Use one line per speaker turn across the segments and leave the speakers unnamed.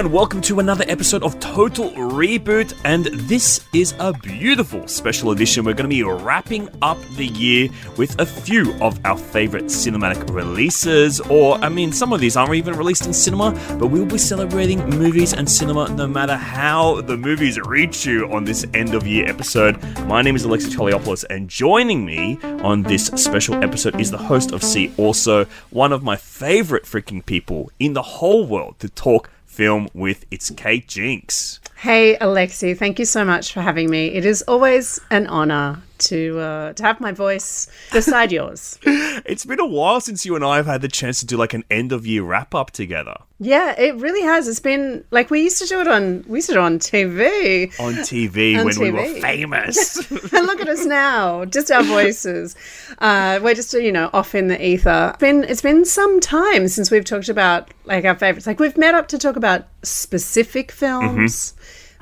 And welcome to another episode of Total Reboot, and this is a beautiful special edition. We're going to be wrapping up the year with a few of our favorite cinematic releases, or I mean, some of these aren't even released in cinema, but we'll be celebrating movies and cinema no matter how the movies reach you on this end of year episode. My name is Alexei Toliopoulos, and joining me on this special episode is the host of See Also, one of my favorite freaking people in the whole world to talk film with. It's Kate Jinx.
Hey, Alexei, thank you so much for having me. It is always an honor to uh, to have my voice beside yours.
It's been a while since you and I have had the chance to do like an end of year wrap up together.
Yeah, it really has. It's been like we used to do it on we used to do it on TV.
On TV
On
when we were famous.
and look at us now, just our voices. Uh, we're just you know off in the ether. It's been it's been some time since we've talked about like our favorites. Like we've met up to talk about specific films,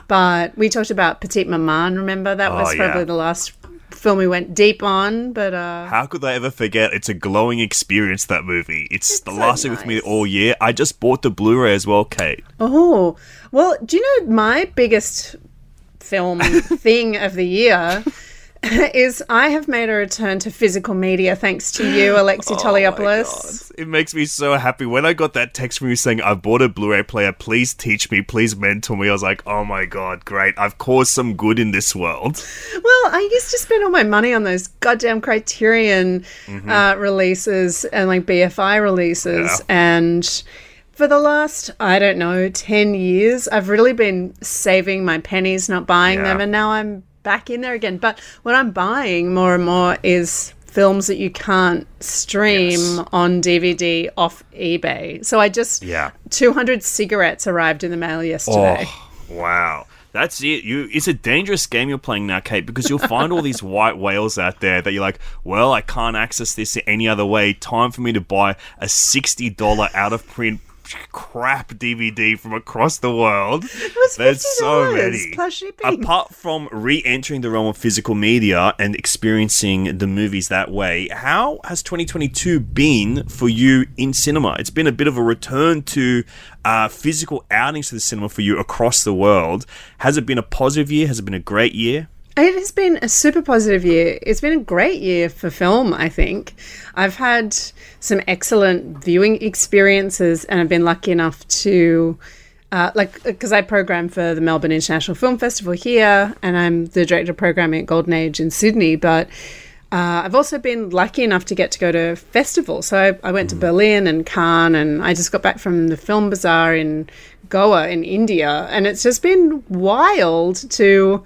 but we talked about Petite Maman. Remember that was
Oh, yeah.
probably the last film we went deep on. But uh,
How could I ever forget? It's a glowing experience, that movie. It's, the
so
lasted with me all year. I just bought the Blu ray as well, Kate.
Oh, well, do you know my biggest film thing of the year is I have made a return to physical media thanks to you, Alexei
Oh
Toliopoulos.
It makes me so happy. When I got that text from you saying, I've bought a Blu ray player, please teach me, please mentor me, I was like, oh my god, great. I've caused some good in this world.
Well, I used to spend all my money on those goddamn Criterion uh, releases and like BFI releases.
Mm-hmm. Yeah.
And for the last, I don't know, 10 years, I've really been saving my pennies, not buying
Yeah.
them. And now I'm back in there again. But what I'm buying more and more is films that you can't stream
Yes.
on DVD off eBay. So I just,
Yeah.
200 cigarettes arrived in the mail yesterday.
Oh, wow. That's it. You it's a dangerous game you're playing now, Kate, because you'll find all these white whales out there that you're like, well, I can't access this any other way. Time for me to buy a sixty dollar out of print crap DVD from across the world. There's so
$50
many. Apart from re-entering the realm of physical media and experiencing the movies that way, how has 2022 been for you in cinema? It's been a bit of a return to uh, physical outings to the cinema for you across the world. Has it been a positive year? Has it been a great year?
It has been a super positive year. It's been a great year for film, I think. I've had some excellent viewing experiences and I've been lucky enough to, uh, like, because I program for the Melbourne International Film Festival here and I'm the director of programming at Golden Age in Sydney. But uh, I've also been lucky enough to get to go to festivals. So I, I went to Berlin and Cannes and I just got back from the Film Bazaar in Goa in India. And it's just been wild to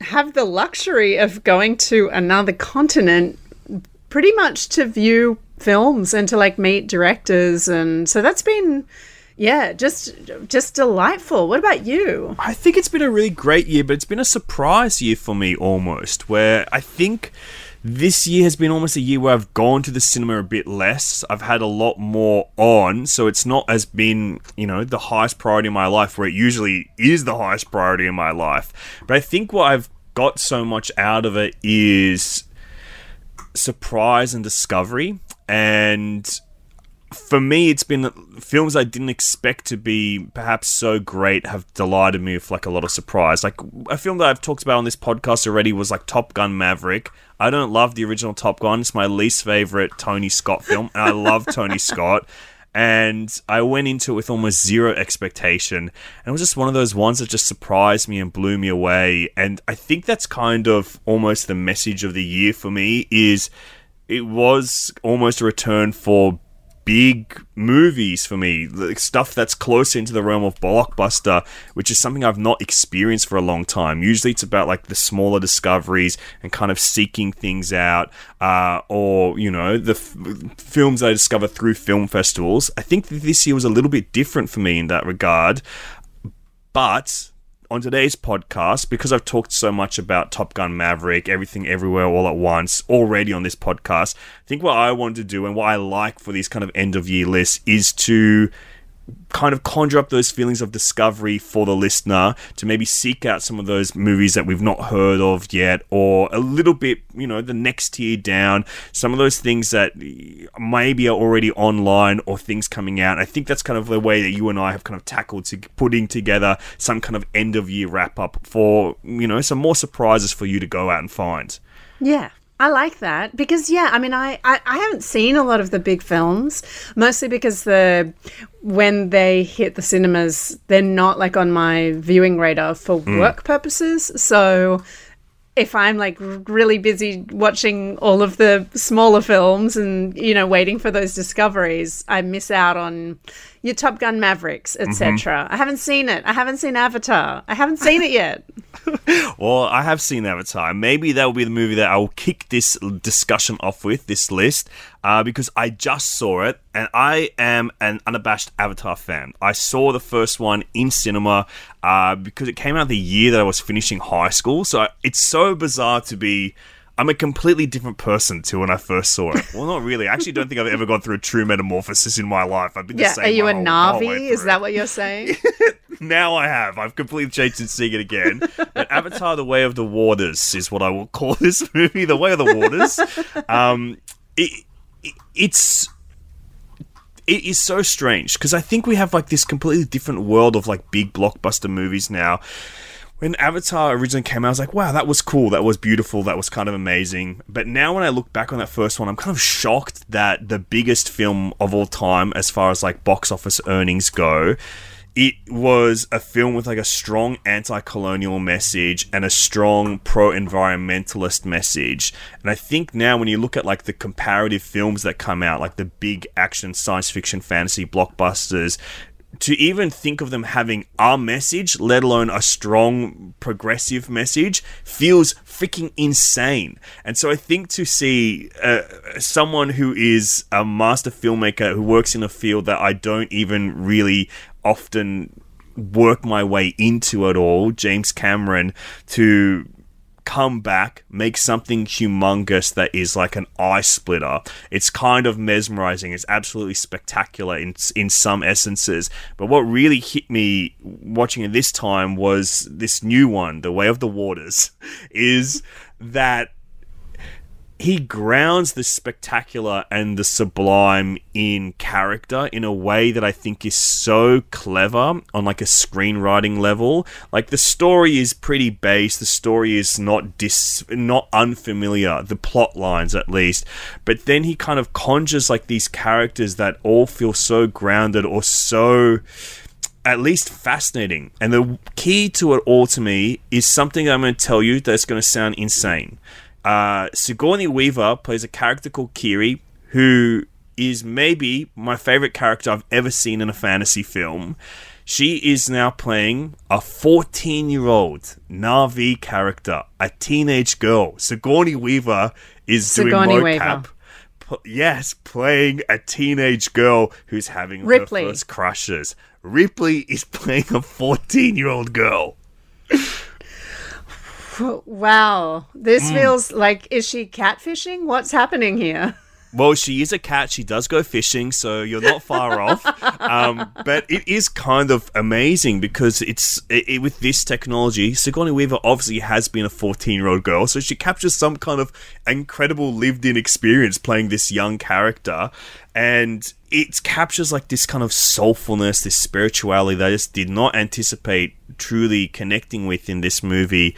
have the luxury of going to another continent pretty much to view films and to like meet directors and so that's been yeah just just delightful what about you
I think it's been a really great year, but it's been a surprise year for me almost, where I think this year has been almost a year where I've gone to the cinema a bit less. I've had a lot more on, so it's not as been, you know, the highest priority in my life where it usually is the highest priority in my life. But I think what I've got so much out of it is surprise and discovery and for me, it's been films I didn't expect to be perhaps so great have delighted me with like a lot of surprise. Like a film that I've talked about on this podcast already was like Top Gun Maverick. I don't love the original Top Gun; it's my least favorite Tony Scott film, and I love Tony Scott. And I went into it with almost zero expectation, and it was just one of those ones that just surprised me and blew me away. And I think that's kind of almost the message of the year for me is it was almost a return for big movies for me, like stuff that's closer into the realm of blockbuster, which is something I've not experienced for a long time. Usually, it's about like the smaller discoveries and kind of seeking things out, uh, or you know, the f- films I discover through film festivals. I think this year was a little bit different for me in that regard, but on today's podcast, because I've talked so much about Top Gun Maverick, everything everywhere all at once already on this podcast, I think what I want to do and what I like for these kind of end of year lists is to kind of conjure up those feelings of discovery for the listener to maybe seek out some of those movies that we've not heard of yet, or a little bit, you know, the next tier down, some of those things that maybe are already online or things coming out. I think that's kind of the way that you and I have kind of tackled to putting together some kind of end of year wrap up for, you know, some more surprises for you to go out and find.
Yeah. I like that because yeah, I mean I, I, I haven't seen a lot of the big films mostly because the when they hit the cinemas they're not like on my viewing radar for mm. work purposes. So if I'm like really busy watching all of the smaller films and you know waiting for those discoveries, I miss out on your Top Gun Mavericks, etc. Mm-hmm. I haven't seen it. I haven't seen Avatar. I haven't seen it yet.
well, I have seen Avatar. Maybe that will be the movie that I will kick this discussion off with, this list, uh, because I just saw it and I am an unabashed Avatar fan. I saw the first one in cinema uh, because it came out the year that I was finishing high school. So it's so bizarre to be I'm a completely different person to when I first saw it. Well, not really. I actually don't think I've ever gone through a true metamorphosis in my life. I've been
yeah.
are
you
a
whole, Na'vi? Is that what you're saying?
now I have. I've completely changed and seeing it again. But Avatar: The Way of the Waters is what I will call this movie. The Way of the Waters. Um, it, it it's it is so strange because I think we have like this completely different world of like big blockbuster movies now when Avatar originally came out, I was like, wow, that was cool. That was beautiful. That was kind of amazing. But now when I look back on that first one, I'm kind of shocked that the biggest film of all time, as far as like box office earnings go, it was a film with like a strong anti-colonial message and a strong pro-environmentalist message and i think now when you look at like the comparative films that come out like the big action science fiction fantasy blockbusters to even think of them having a message, let alone a strong progressive message, feels freaking insane. And so I think to see uh, someone who is a master filmmaker who works in a field that I don't even really often work my way into at all, James Cameron, to come back, make something humongous that is like an eye splitter. It's kind of mesmerizing. It's absolutely spectacular in in some essences. But what really hit me watching it this time was this new one, The Way of the Waters, is that he grounds the spectacular and the sublime in character in a way that I think is so clever on like a screenwriting level. Like the story is pretty base, the story is not dis not unfamiliar, the plot lines at least. But then he kind of conjures like these characters that all feel so grounded or so at least fascinating. And the key to it all to me is something I'm going to tell you that's going to sound insane. Uh, Sigourney Weaver plays a character called Kiri, who is maybe my favorite character I've ever seen in a fantasy film. She is now playing a 14 year old Na'vi character, a teenage girl. Sigourney Weaver is Sigourney doing mocap. Weaver. yes, playing a teenage girl who's having Ripley. her first crushes. Ripley is playing a 14 year old girl.
Wow. This mm. feels like, is she catfishing? What's happening here?
Well, she is a cat. She does go fishing, so you're not far off. Um, but it is kind of amazing because it's it, it, with this technology. Sigourney Weaver obviously has been a 14 year old girl, so she captures some kind of incredible lived in experience playing this young character. And it captures like this kind of soulfulness, this spirituality that I just did not anticipate truly connecting with in this movie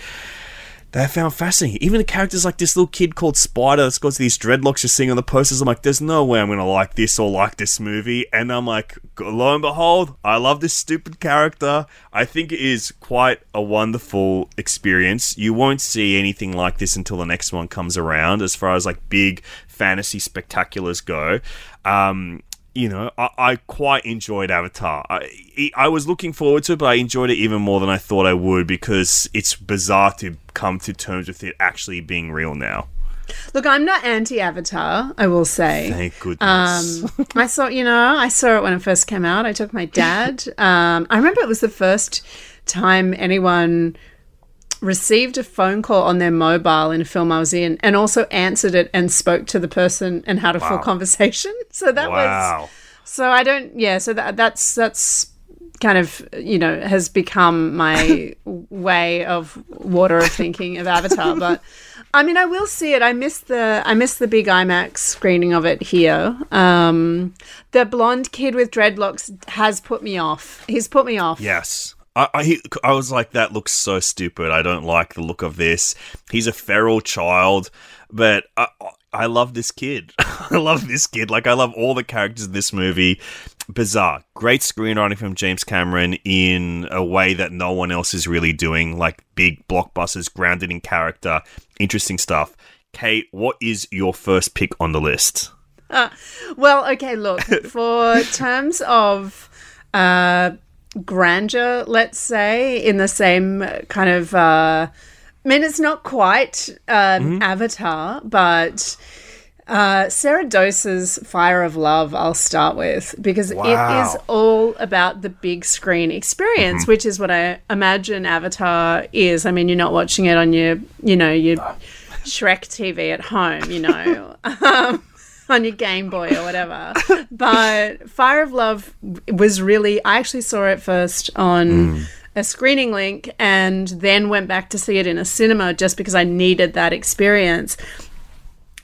that I found fascinating. Even the characters like this little kid called Spider that's got these dreadlocks you're seeing on the posters. I'm like, there's no way I'm going to like this or like this movie. And I'm like, lo and behold, I love this stupid character. I think it is quite a wonderful experience. You won't see anything like this until the next one comes around as far as like big fantasy spectaculars go. Um, you know, I, I, quite enjoyed Avatar. I, I was looking forward to it, but I enjoyed it even more than I thought I would because it's bizarre to come to terms with it actually being real now.
Look, I'm not anti-Avatar. I will say.
Thank goodness.
Um, I saw, you know, I saw it when it first came out. I took my dad. Um, I remember it was the first time anyone received a phone call on their mobile in a film I was in and also answered it and spoke to the person and had a wow. full conversation. So that wow. was So I don't. Yeah. So that that's that's kind of you know has become my way of water of thinking of Avatar. But I mean, I will see it. I missed the I missed the big IMAX screening of it here. Um, the blonde kid with dreadlocks has put me off. He's put me off.
Yes. I, I, I was like, that looks so stupid. I don't like the look of this. He's a feral child, but I, I love this kid. I love this kid. Like, I love all the characters in this movie. Bizarre. Great screenwriting from James Cameron in a way that no one else is really doing. Like, big blockbusters, grounded in character, interesting stuff. Kate, what is your first pick on the list?
Well, okay, look, for terms of uh, grandeur, let's say, in the same kind of. Uh, I mean, it's not quite um, Avatar, but uh, Sarah Dosa's Fire of Love, I'll start with, because it
Wow.
is all about the big screen experience, which is what I imagine Avatar is. I mean, you're not watching it on your, you know, your Shrek TV at home, you know. um, on your Game Boy or whatever. But Fire of Love was really, I actually saw it first on mm. a screening link and then went back to see it in a cinema just because I needed that experience.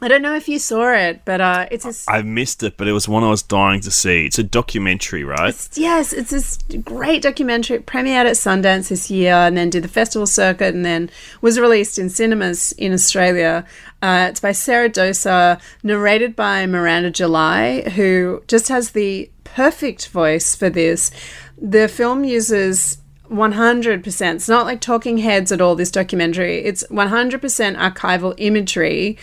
I don't know if you saw it, but uh, it's this,
I missed it, but it was one I was dying to see. It's a documentary, right?
yes, it's this great documentary. It premiered at Sundance this year and then did the festival circuit and then was released in cinemas in Australia. Uh, it's by Sarah Dosa, narrated by Miranda July, who just has the perfect voice for this. The film uses 100%. It's not like talking heads at all, this documentary. It's 100% archival imagery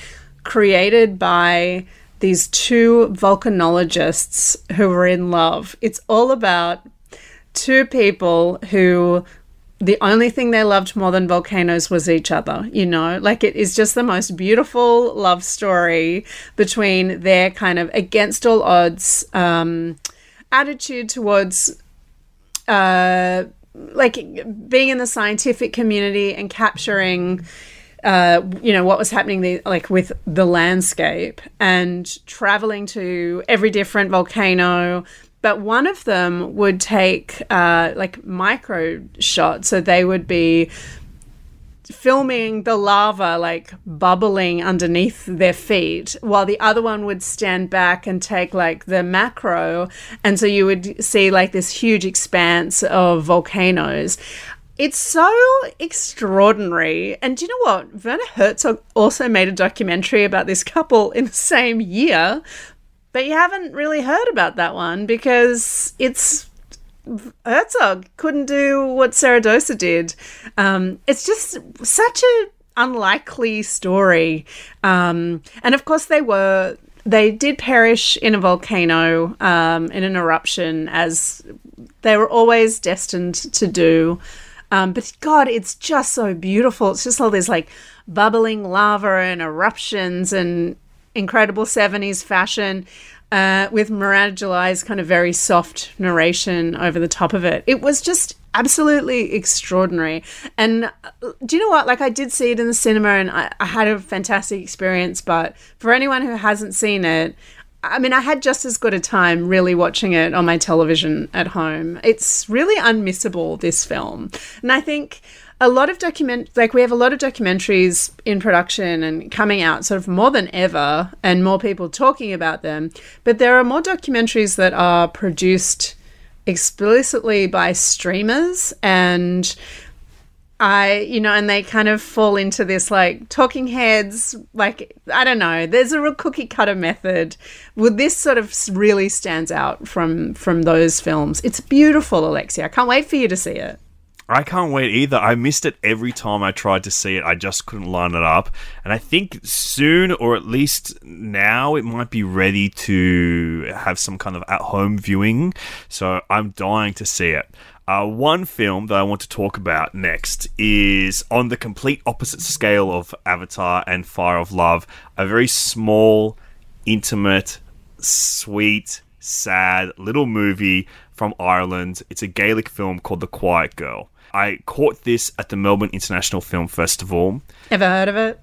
created by these two volcanologists who were in love. It's all about two people who the only thing they loved more than volcanoes was each other, you know? Like it is just the most beautiful love story between their kind of against all odds um, attitude towards uh, like being in the scientific community and capturing uh, you know what was happening the, like with the landscape and traveling to every different volcano. But one of them would take uh, like micro shots. So they would be filming the lava like bubbling underneath their feet while the other one would stand back and take like the macro. And so you would see like this huge expanse of volcanoes it's so extraordinary and do you know what werner herzog also made a documentary about this couple in the same year but you haven't really heard about that one because it's Herzog couldn't do what Sarah Dosa did. Um, it's just such a unlikely story. Um, and of course, they were they did perish in a volcano um, in an eruption, as they were always destined to do. Um, but God, it's just so beautiful. It's just all this like bubbling lava and eruptions and incredible 70s fashion uh, with Miranda July's kind of very soft narration over the top of it. It was just absolutely extraordinary. And uh, do you know what? Like, I did see it in the cinema and I, I had a fantastic experience. But for anyone who hasn't seen it, I mean, I had just as good a time really watching it on my television at home. It's really unmissable, this film. And I think a lot of document like we have a lot of documentaries in production and coming out sort of more than ever and more people talking about them but there are more documentaries that are produced explicitly by streamers and I, you know, and they kind of fall into this like talking heads, like, I don't know, there's a real cookie cutter method. Well, this sort of really stands out from from those films. It's beautiful, Alexia. I can't wait for you to see it.
I can't wait either. I missed it every time I tried to see it. I just couldn't line it up. And I think soon, or at least now, it might be ready to have some kind of at home viewing. So I'm dying to see it. Uh, one film that I want to talk about next is on the complete opposite scale of Avatar and Fire of Love, a very small, intimate, sweet, sad little movie from Ireland. It's a Gaelic film called The Quiet Girl. I caught this at the Melbourne International Film Festival.
Ever heard of it?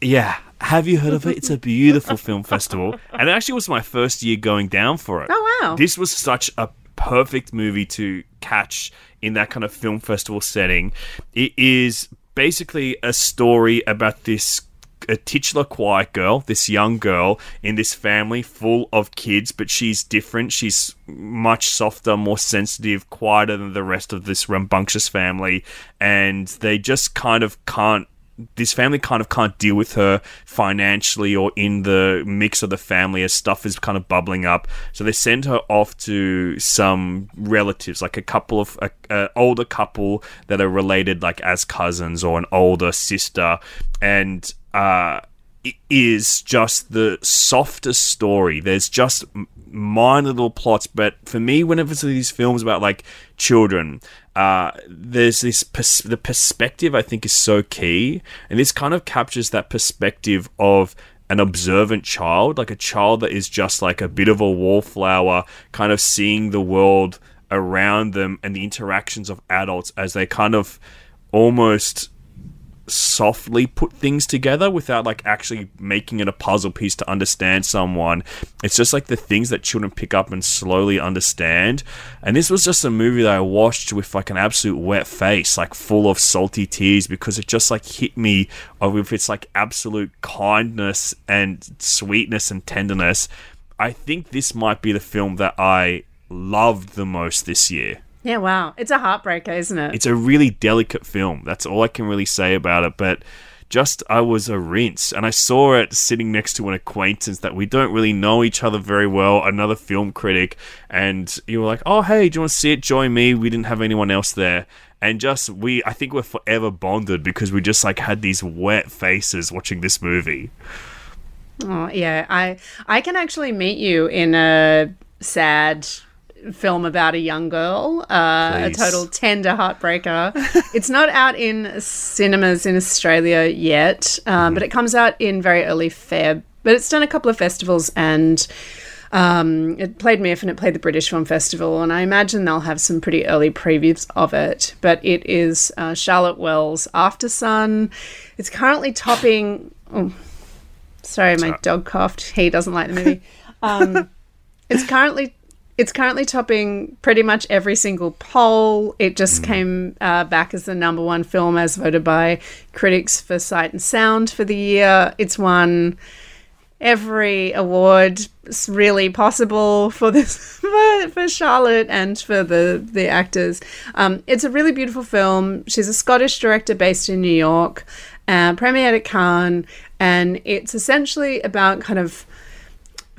Yeah. Have you heard of it? It's a beautiful film festival. And it actually was my first year going down for it.
Oh, wow.
This was such a perfect movie to catch in that kind of film festival setting. It is basically a story about this a titular quiet girl, this young girl in this family full of kids, but she's different. She's much softer, more sensitive, quieter than the rest of this rambunctious family, and they just kind of can't this family kind of can't deal with her financially or in the mix of the family as stuff is kind of bubbling up. So they send her off to some relatives, like a couple of a, a older couple that are related, like as cousins or an older sister, and uh, it is just the softest story. There's just minor little plots, but for me, whenever it's these films about like children, uh, there's this pers- the perspective I think is so key, and this kind of captures that perspective of an observant child, like a child that is just like a bit of a wallflower, kind of seeing the world around them and the interactions of adults as they kind of almost softly put things together without like actually making it a puzzle piece to understand someone. It's just like the things that children pick up and slowly understand. And this was just a movie that I watched with like an absolute wet face, like full of salty tears because it just like hit me with its like absolute kindness and sweetness and tenderness. I think this might be the film that I loved the most this year.
Yeah, wow. It's a heartbreaker, isn't it?
It's a really delicate film. That's all I can really say about it. But just I was a rinse, and I saw it sitting next to an acquaintance that we don't really know each other very well, another film critic, and you were like, "Oh, hey, do you want to see it? Join me." We didn't have anyone else there, and just we, I think we're forever bonded because we just like had these wet faces watching this movie.
Oh yeah, I I can actually meet you in a sad film about a young girl, uh, a total tender heartbreaker. it's not out in cinemas in Australia yet, um, but it comes out in very early Feb. But it's done a couple of festivals and. Um, it played MIFF and it played the British Film Festival, and I imagine they'll have some pretty early previews of it. But it is uh, Charlotte Wells' Aftersun. It's currently topping. Oh, sorry, my dog coughed. He doesn't like the movie. Um, it's currently it's currently topping pretty much every single poll. It just came uh, back as the number one film as voted by critics for Sight and Sound for the year. It's won every award really possible for this for, for Charlotte and for the the actors. Um, it's a really beautiful film. She's a Scottish director based in New York, uh, premiered at Cannes, and it's essentially about kind of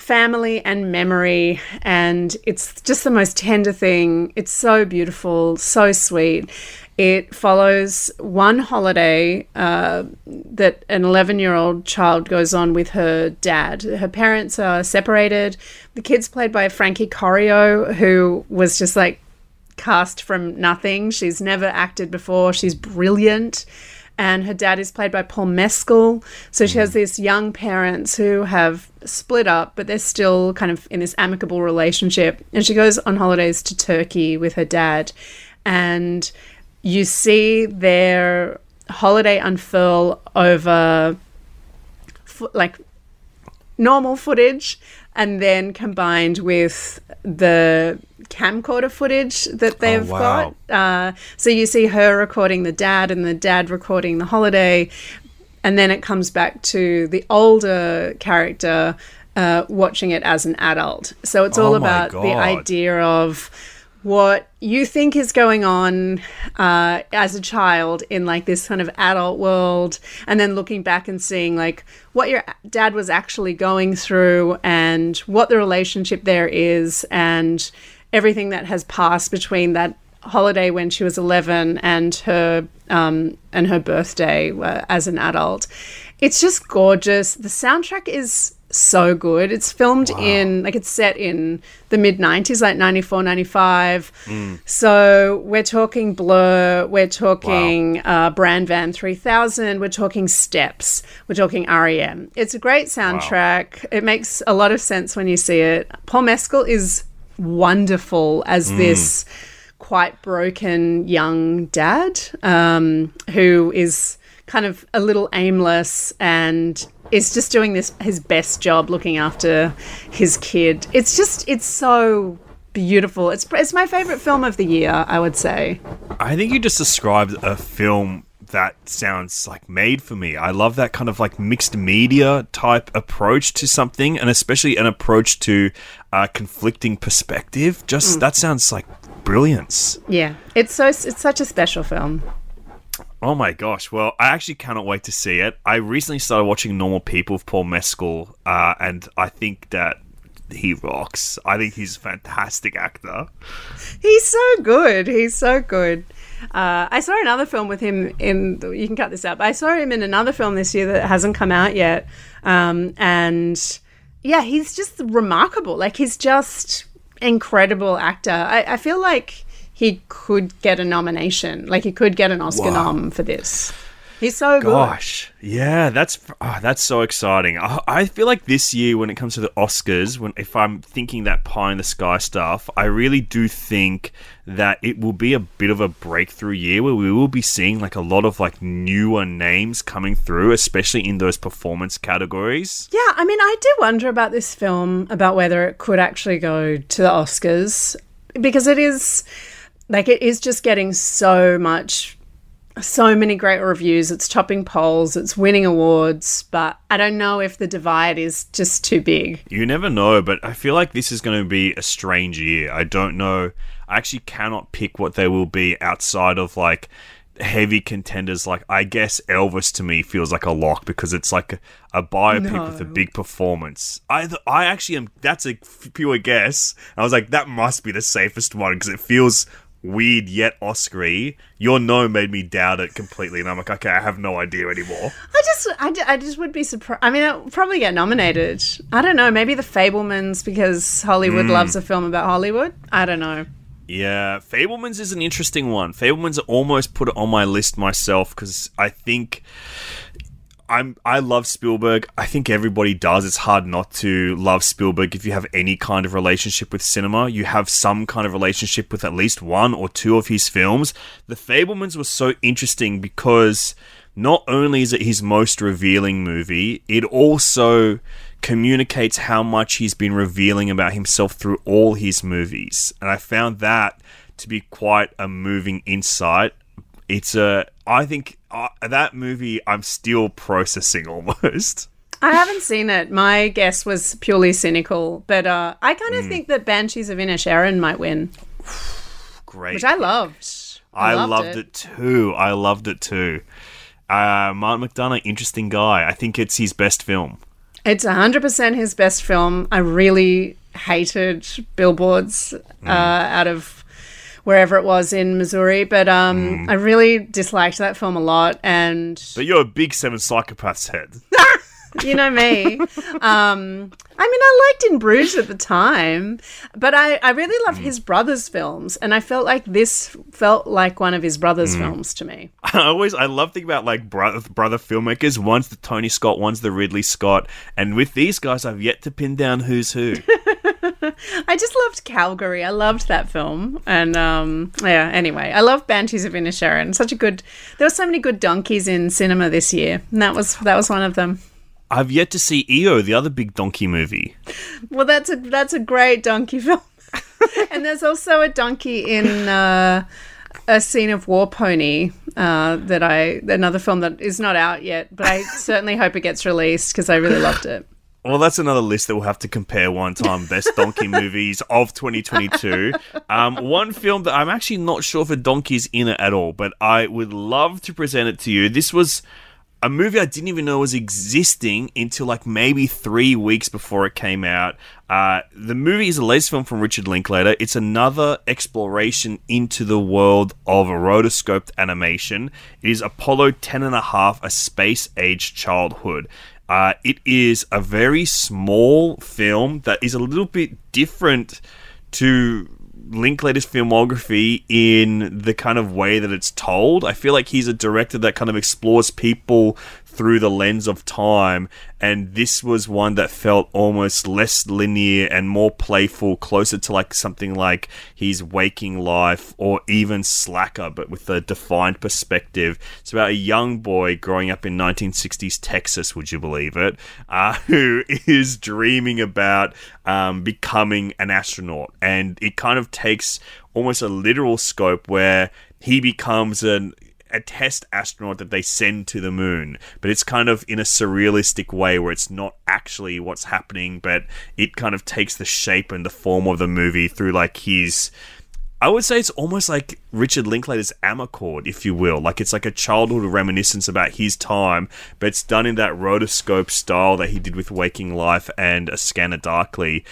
family and memory and it's just the most tender thing. It's so beautiful so sweet. It follows one holiday uh, that an 11 year old child goes on with her dad. Her parents are separated. The kid's played by frankie corio who was just like cast from nothing. She's never acted before. She's brilliant and her dad is played by Paul Mescal. So she has mm. these young parents who have split up, but they're still kind of in this amicable relationship. And she goes on holidays to Turkey with her dad, and you see their holiday unfurl over like normal footage and then combined with the camcorder footage that they've
wow.
got. Uh, so you see her recording the dad and the dad recording the holiday. And then it comes back to the older character uh, watching it as an adult. So it's all
Oh
about the idea of what you think is going on uh, as a child in like this kind of adult world and then looking back and seeing like what your dad was actually going through and what the relationship there is and everything that has passed between that holiday when she was 11 and her um, and her birthday uh, as an adult. It's just gorgeous. The soundtrack is so good. It's filmed in like it's set in the mid 90s like 94 95 so we're talking blur we're talking uh, Bran Van 3000 we're talking steps we're talking rem it's a great soundtrack. It makes a lot of sense when you see it. Paul mescal is wonderful as this quite broken young dad um, who is kind of a little aimless and is just doing this his best job looking after his kid. It's just it's so beautiful. It's it's my favorite film of the year, I would say.
I think you just described a film that sounds like made for me. I love that kind of like mixed media type approach to something, and especially an approach to a conflicting perspective. Just that sounds like brilliance.
Yeah, it's so it's such a special film.
Oh my gosh! Well, I actually cannot wait to see it. I recently started watching Normal People with Paul Mescal, uh, and I think that he rocks. I think he's a fantastic actor.
He's so good. He's so good. Uh, I saw another film with him in. You can cut this out. But I saw him in another film this year that hasn't come out yet, um, and yeah, he's just remarkable. Like he's just incredible actor. I, I feel like he could get a nomination. Like he could get an Oscar
Wow.
nom for this. He's so good.
Gosh, yeah, that's oh, that's so exciting. I, I feel like this year, when it comes to the Oscars, when if I'm thinking that pie in the sky stuff, I really do think that it will be a bit of a breakthrough year where we will be seeing like a lot of like newer names coming through, especially in those performance categories.
Yeah, I mean, I do wonder about this film, about whether it could actually go to the Oscars, because it is like it is just getting so much, so many great reviews. It's topping polls, it's winning awards, but I don't know if the divide is just too big.
You never know, but I feel like this is going to be a strange year. I don't know. I actually cannot pick what they will be outside of like heavy contenders. Like I guess Elvis to me feels like a lock because it's like a, a biopic with a big performance. I th- I actually am. That's a f- pure guess. I was like, that must be the safest one because it feels weird yet Oscar-y. Your no made me doubt it completely, and I'm like, okay, I have no idea anymore.
I just, I, I just would be surprised. I mean, it'll probably get nominated. I don't know. Maybe the Fabelmans because Hollywood hmm. loves a film about Hollywood. I don't know.
Yeah, Fabelmans is an interesting one. Fabelmans almost put it on my list myself because I think I'm I love Spielberg. I think everybody does. It's hard not to love Spielberg if you have any kind of relationship with cinema. You have some kind of relationship with at least one or two of his films. The Fabelmans was so interesting because not only is it his most revealing movie, it also communicates how much he's been revealing about himself through all his movies. And I found that to be quite a moving insight. It's a, I think uh, that movie I'm still processing almost.
I haven't seen it. My guess was purely cynical, but uh, I kind of think that Banshees of Inisherin might win,
Great.
which I loved.
I
loved
loved, it. too. I loved it too. Uh, Martin McDonagh, interesting guy. I think it's his best film.
It's 100% his best film. I really hated billboards uh, out of wherever it was in Missouri, but um, I really disliked that film a lot. And
But you're a big Seven Psychopaths head.
you know me. Um, I mean, I liked In Bruges at the time, but I, I really love his brother's films, and I felt like this felt like one of his brother's films to me.
I always I love thinking about like brother brother filmmakers. One's the Tony Scott, one's the Ridley Scott, and with these guys, I've yet to pin down who's who.
I just loved Calvary. I loved that film, and um, yeah. Anyway, I love Banshees of Inisherin. Such a good. There were so many good donkeys in cinema this year, and that was that was one of them.
I've yet to see EO, the other big donkey movie.
Well, that's a that's a great donkey film, and there's also a donkey in uh, a scene of War Pony uh, that I another film that is not out yet, but I certainly hope it gets released because I really loved it.
Well, that's another list that we'll have to compare one time. Best donkey movies of 2022. Um, one film that I'm actually not sure if a donkey's in it at all, but I would love to present it to you. This was a movie I didn't even know was existing until like maybe three weeks before it came out. Uh, the movie is the latest film from Richard Linklater. It's another exploration into the world of rotoscoped animation. It is Apollo 10 and a half, A Space Age Childhood. Uh, it is a very small film that is a little bit different to Linklater's filmography in the kind of way that it's told. I feel like he's a director that kind of explores people through the lens of time and this was one that felt almost less linear and more playful, closer to like something like his waking life or even Slacker, but with a defined perspective. It's about a young boy growing up in 1960s Texas, would you believe it, uh, who is dreaming about um, becoming an astronaut, and it kind of takes almost a literal scope where he becomes an a test astronaut that they send to the moon, but it's kind of in a surrealistic way where it's not actually what's happening, but it kind of takes the shape and the form of the movie through like his. I would say it's almost like Richard Linklater's Amarcord, if you will. Like it's like a childhood reminiscence about his time, but it's done in that rotoscope style that he did with Waking Life and A Scanner Darkly.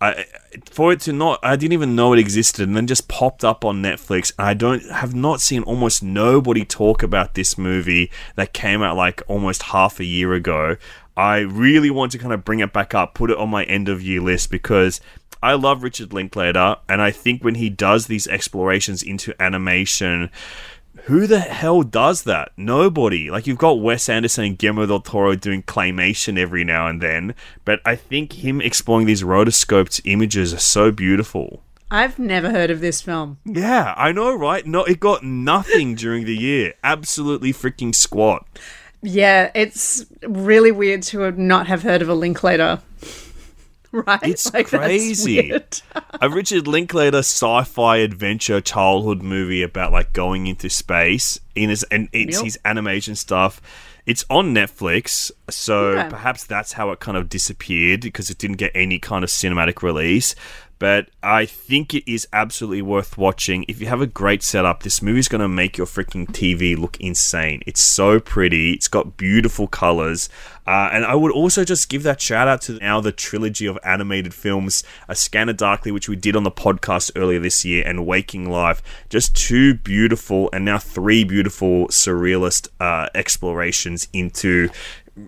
I, for it to not, I didn't even know it existed, and then just popped up on Netflix. I don't have not seen almost nobody talk about this movie that came out like almost half a year ago. I really want to kind of bring it back up, put it on my end of year list because I love Richard Linklater, and I think when he does these explorations into animation, who the hell does that? Nobody. Like you've got Wes Anderson and Guillermo del Toro doing claymation every now and then, but I think him exploring these rotoscoped images are so beautiful.
I've never heard of this film.
Yeah, I know, right? No, it got nothing during the year. Absolutely freaking squat.
Yeah, it's really weird to not have heard of a Linklater. right?
It's
Like,
crazy. a Richard Linklater sci-fi adventure childhood movie about like going into space in his and it's
Yep.
his animation stuff. It's on Netflix, so
Okay.
perhaps that's how it kind of disappeared because it didn't get any kind of cinematic release. But I think it is absolutely worth watching. If you have a great setup, this movie is going to make your freaking TV look insane. It's so pretty. It's got beautiful colors. Uh, and I would also just give that shout out to now the trilogy of animated films, A Scanner Darkly, which we did on the podcast earlier this year, and Waking Life. Just two beautiful and now three beautiful surrealist uh, explorations into,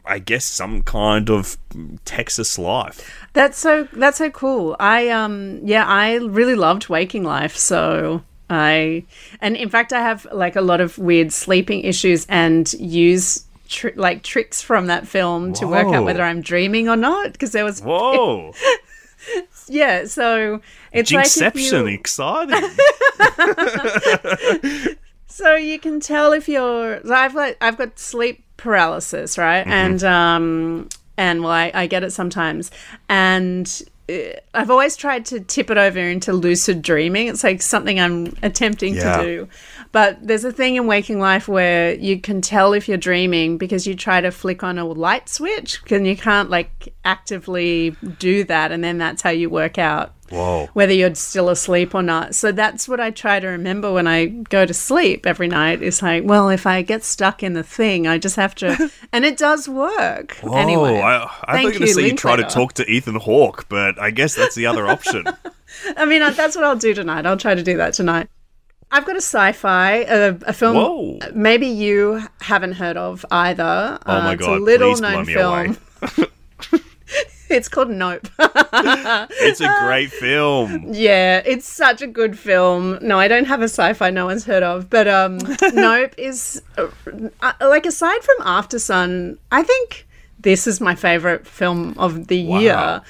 I guess, some kind of Texas life.
That's so that's so cool. I um yeah, I really loved Waking Life, so I and in fact I have like a lot of weird sleeping issues and use tr- like tricks from that film to work out whether I'm dreaming or not because there was
Whoa!
yeah, so it's like
Jinxception,
you,
exciting.
so you can tell if you're I've got I've got sleep paralysis, right?
Mm-hmm.
And um and well I, I get it sometimes and uh, I've always tried to tip it over into lucid dreaming. It's like something I'm attempting
Yeah.
to do. But there's a thing in waking life where you can tell if you're dreaming because you try to flick on a light switch and you can't like actively do that and then that's how you work out
Whoa.
whether you're still asleep or not. So that's what I try to remember when I go to sleep every night. Is like, well, if I get stuck in the thing, I just have to, and it does work.
Whoa,
anyway,
I, I thought you were going to say you try to talk to Ethan Hawke, but I guess that's the other option.
I mean, uh, that's what I'll do tonight. I'll try to do that tonight. I've got a sci-fi, a, a film.
Whoa.
Maybe you haven't heard of either.
Oh my
it's
God,
a little known film. it's called Nope.
It's a great film.
Yeah, it's such a good film. No, I don't have a sci-fi no one's heard of, but um, Nope is uh, uh, like aside from Aftersun, I think this is my favorite film of the year.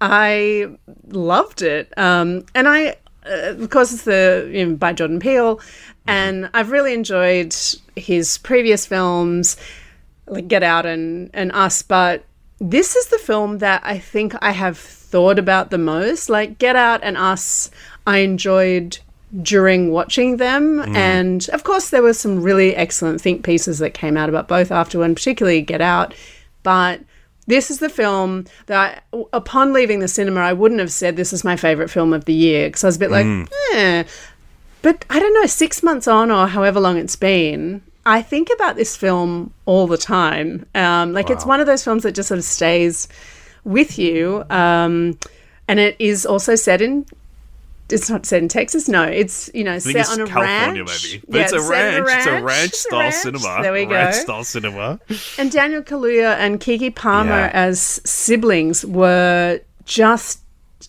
I loved it, um, and I, uh, of course, it's the you know, by Jordan Peele, and I've really enjoyed his previous films, like Get Out and and Us, but this is the film that I think I have thought about the most. Like Get Out and Us, I enjoyed during watching them, and of course there were some really excellent think pieces that came out about both after, and particularly Get Out, but. This is the film that, I, upon leaving the cinema, I wouldn't have said this is my favorite film of the year because I was a bit like, eh. But I don't know, six months on or however long it's been, I think about this film all the time. Um, like it's one of those films that just sort of stays with you. Um, and it is also set in. It's not set in Texas. No, it's you know set
it's
on a
California,
ranch.
maybe. But
Yeah,
it's a
in
ranch. It's a ranch style
ranch.
cinema.
There we go.
Ranch style cinema.
And Daniel Kaluuya and Keke Palmer
Yeah.
as siblings were just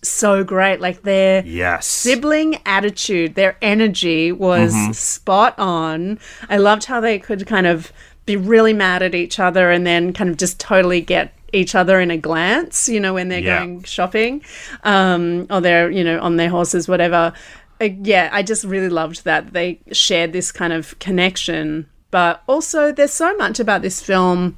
so great. Like their
Yes.
sibling attitude, their energy was
Mm-hmm.
spot on. I loved how they could kind of be really mad at each other and then kind of just totally get each other in a glance, you know, when they're
Yeah.
going shopping, um, or they're, you know, on their horses, whatever. Uh, yeah, I just really loved that they shared this kind of connection. But also, there's so much about this film.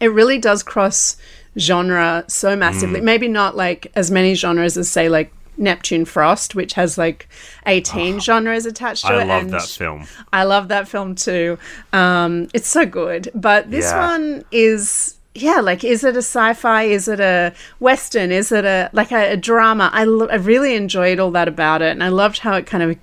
It really does cross genre so massively.
Mm.
Maybe not like as many genres as, say, like Neptune Frost, which has like 18 genres attached to
Ah, I
it.
love
and
that film.
I love that film too. Um, it's so good. But this
Yeah.
one is, yeah, like, is it a sci-fi? Is it a western? Is it a like a, a drama? I, lo- I really enjoyed all that about it, and I loved how it kind of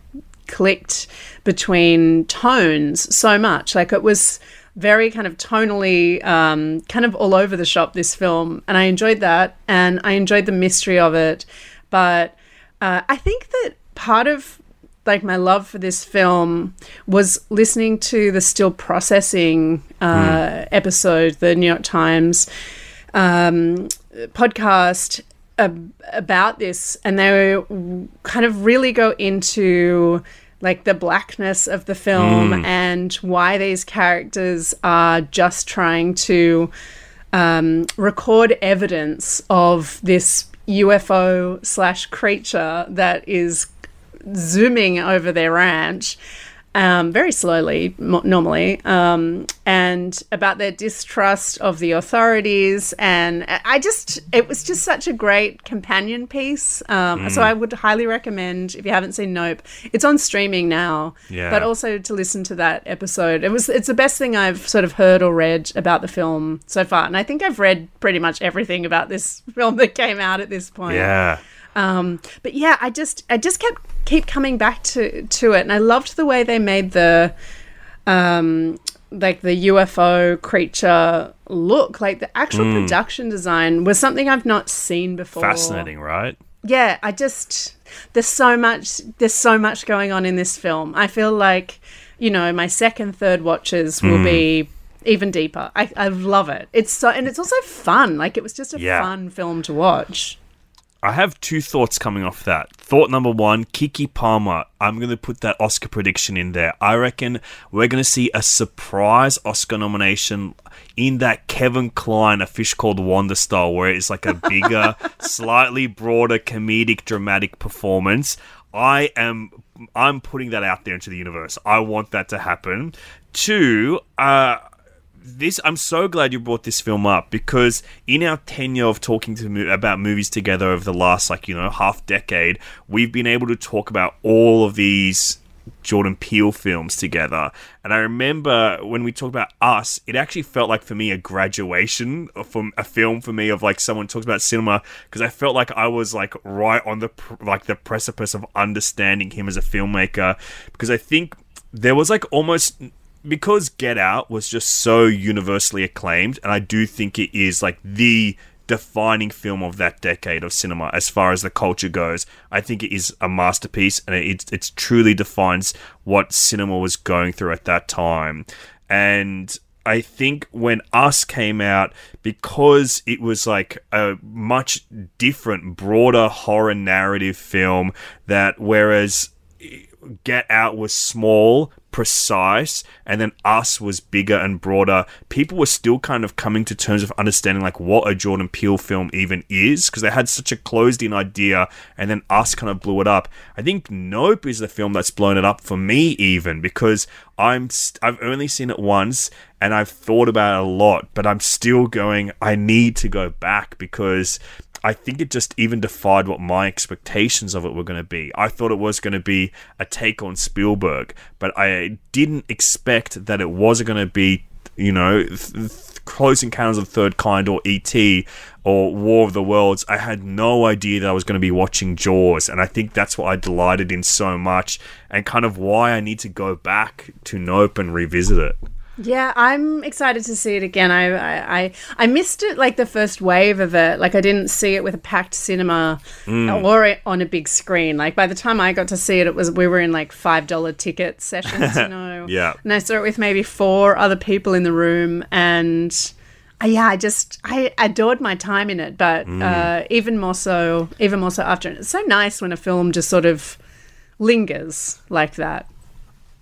clicked between tones so much. Like it was very kind of tonally, um, kind of all over the shop. This film, and I enjoyed that, and I enjoyed the mystery of it. But uh, I think that part of like my love for this film was listening to the still processing uh, episode, the New York Times um, podcast ab- about this, and they kind of really go into like the blackness of the film and why these characters are just trying to um, record evidence of this UFO slash creature that is zooming over their ranch um, very slowly, mo- normally, um, and about their distrust of the authorities. And I just, it was just such a great companion piece. Um, So I would highly recommend if you haven't seen Nope. It's on streaming now,
Yeah.
but also to listen to that episode. It was, it's the best thing I've sort of heard or read about the film so far. And I think I've read pretty much everything about this film that came out at this point
Yeah.
Um, but yeah, I just I just kept keep coming back to to it, and I loved the way they made the um, like the UFO creature look. Like the actual production design was something I've not seen before.
Fascinating, right?
Yeah, I just there's so much there's so much going on in this film. I feel like you know my second third watches will be even deeper. I, I love it. It's so and it's also fun. Like it was just a
Yeah.
fun film to watch.
I have two thoughts coming off that. Thought number one, Keke Palmer. I'm going to put that Oscar prediction in there. I reckon we're going to see a surprise Oscar nomination in that Kevin Kline, A Fish Called Wanda style, where it's like a bigger, slightly broader, comedic, dramatic performance. I am. I'm putting that out there into the universe. I want that to happen. Two, uh, this I'm so glad you brought this film up because in our tenure of talking to about movies together over the last like you know half decade, we've been able to talk about all of these Jordan Peele films together. And I remember when we talked about Us, it actually felt like for me a graduation from a film for me of like someone talks about cinema because I felt like I was like right on the like the precipice of understanding him as a filmmaker because I think there was like almost because Get Out was just so universally acclaimed, and I do think it is like the defining film of that decade of cinema as far as the culture goes. I think it is a masterpiece, and it it truly defines what cinema was going through at that time. And I think when Us came out, because it was like a much different, broader horror narrative film, that whereas Get Out was small, precise, and then Us was bigger and broader. People were still kind of coming to terms of understanding like what a Jordan Peele film even is because they had such a closed-in idea, and then Us kind of blew it up. I think Nope is the film that's blown it up for me even because I'm st- I've only seen it once and I've thought about it a lot, but I'm still going. I need to go back because I think it just even defied what my expectations of it were going to be. I thought it was going to be a take on Spielberg, but I didn't expect that it was going to be, you know, th- th- Close Encounters of the Third Kind or E.T. or War of the Worlds. I had no idea that I was going to be watching Jaws, and I think that's what I delighted in so much, and kind of why I need to go back to Nope and revisit it.
Yeah, I'm excited to see it again. I, I I I missed it like the first wave of it. Like I didn't see it with a packed cinema
Mm.
or it on a big screen. Like by the time I got to see it, it was we were in like five dollar ticket sessions, you know.
Yeah.
And I saw it with maybe four other people in the room, and uh, yeah, I just I adored my time in it. But
Mm.
uh, even more so, even more so after. It's so nice when a film just sort of lingers like that.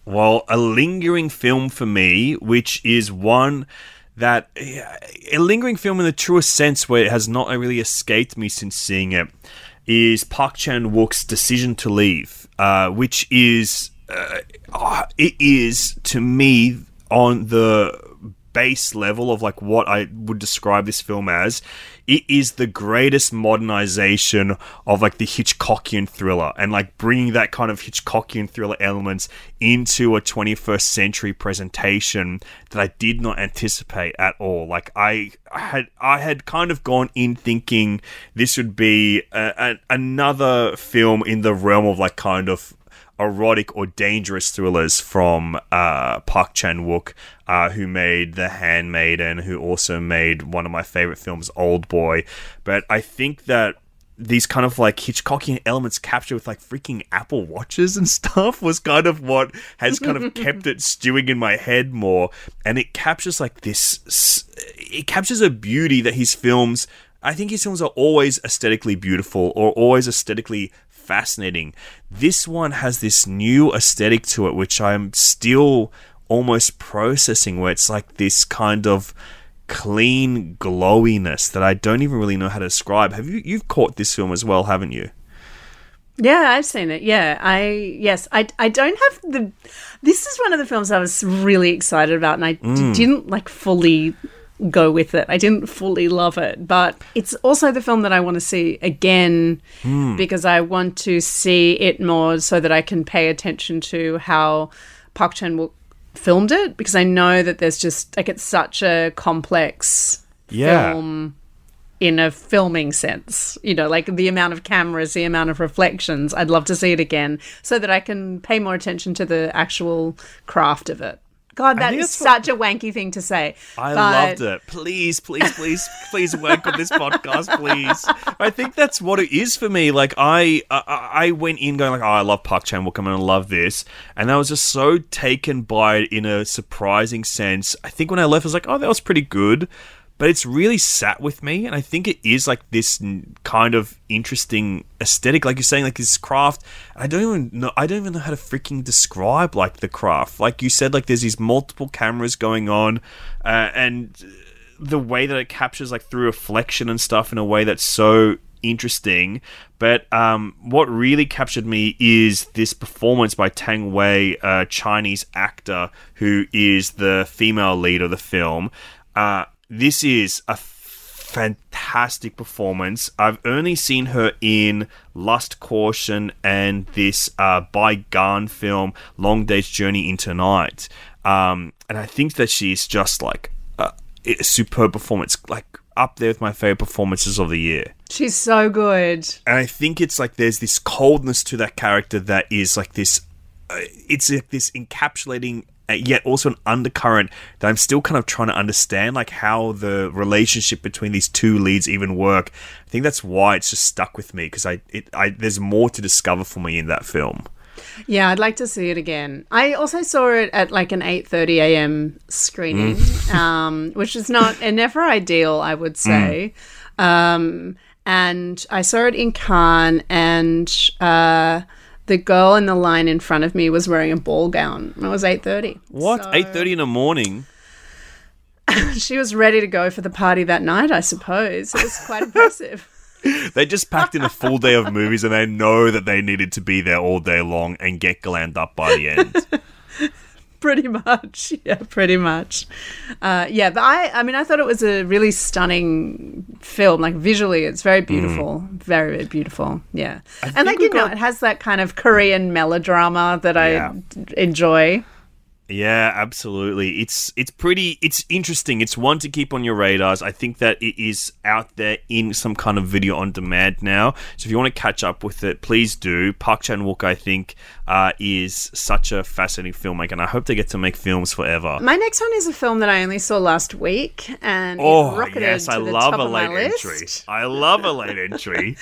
Well, a lingering film for me, which is one that a lingering film in the truest sense, where it has not really escaped me since seeing it, is Park Chan Wook's decision to leave, uh, which is uh, uh, it is to me on the base level of like what I would describe this film as it is the greatest modernization of like the Hitchcockian thriller and like bringing that kind of Hitchcockian thriller elements into a 21st century presentation that I did not anticipate at all. Like I, had I had kind of gone in thinking this would be a, a, another film in the realm of like kind of erotic or dangerous thrillers from uh, Park Chan Wook, uh, who made The Handmaiden, who also made one of my favorite films, Old Boy. But I think that these kind of like Hitchcockian elements captured with like freaking Apple watches and stuff was kind of what has kind of kept it stewing in my head more. And it captures like this, it captures a beauty that his films. I think his films are always aesthetically beautiful or always aesthetically fascinating. This one has this new aesthetic to it, which I'm still almost processing, where it's like this kind of clean glowiness that I don't even really know how to describe. Have you you've caught this film as well, haven't you?
Yeah, I've seen it. Yeah, I yes, I I don't have the. This is one of the films I was really excited about, and I mm. d- didn't like fully go with it. I didn't fully love it, but it's also the film that I want to see again mm. because I want to see it more so that I can pay attention to how Park Chan Wook filmed it because I know that there's just like it's such a complex yeah. film in a filming sense. You know, like the amount of cameras, the amount of reflections. I'd love to see it again so that I can pay more attention to the actual craft of it. God, that is such what... a wanky thing to say.
I but... loved it. Please, please, please, please work on this podcast, please. I think that's what it is for me. Like I, I, I went in going like, oh, I love Park Chan Wook. I'm gonna love this, and I was just so taken by it in a surprising sense. I think when I left, I was like, oh, that was pretty good but it's really sat with me and i think it is like this kind of interesting aesthetic like you're saying like this craft i don't even know i don't even know how to freaking describe like the craft like you said like there's these multiple cameras going on uh, and the way that it captures like through reflection and stuff in a way that's so interesting. But um, what really captured me is this performance by Tang Wei, a Chinese actor who is the female lead of the film. Uh, this is a fantastic performance. I've only seen her in Lust Caution and this uh, Gan film, Long Day's Journey into Night. Um, and I think that she's just like a, a superb performance, like up there with my favorite performances of the year.
She's so good.
And I think it's like there's this coldness to that character that is like this. Uh, it's like this encapsulating yet also an undercurrent that I'm still kind of trying to understand, like how the relationship between these two leads even work. I think that's why it's just stuck with me because I, it, I, there's more to discover for me in that film.
Yeah, I'd like to see it again. I also saw it at like an 8:30 a.m. screening, mm. um, which is not and never ideal, I would say. Mm. Um, and I saw it in Cannes, and uh, the girl in the line in front of me was wearing a ball gown. It was eight thirty.
What? So... Eight thirty in the morning.
she was ready to go for the party that night. I suppose it was quite impressive.
they just packed in a full day of movies, and they know that they needed to be there all day long and get glammed up by the end.
pretty much yeah pretty much uh, yeah but i i mean i thought it was a really stunning film like visually it's very mm. beautiful mm. very, very beautiful yeah and like you know it has that kind of korean melodrama that yeah. i enjoy
yeah, absolutely. It's it's pretty it's interesting. It's one to keep on your radars. I think that it is out there in some kind of video on demand now. So if you want to catch up with it, please do. Park Chan Wook, I think, uh, is such a fascinating filmmaker, and I hope they get to make films forever.
My next one is a film that I only saw last week, and oh yes, I love a late entry.
I love a late entry.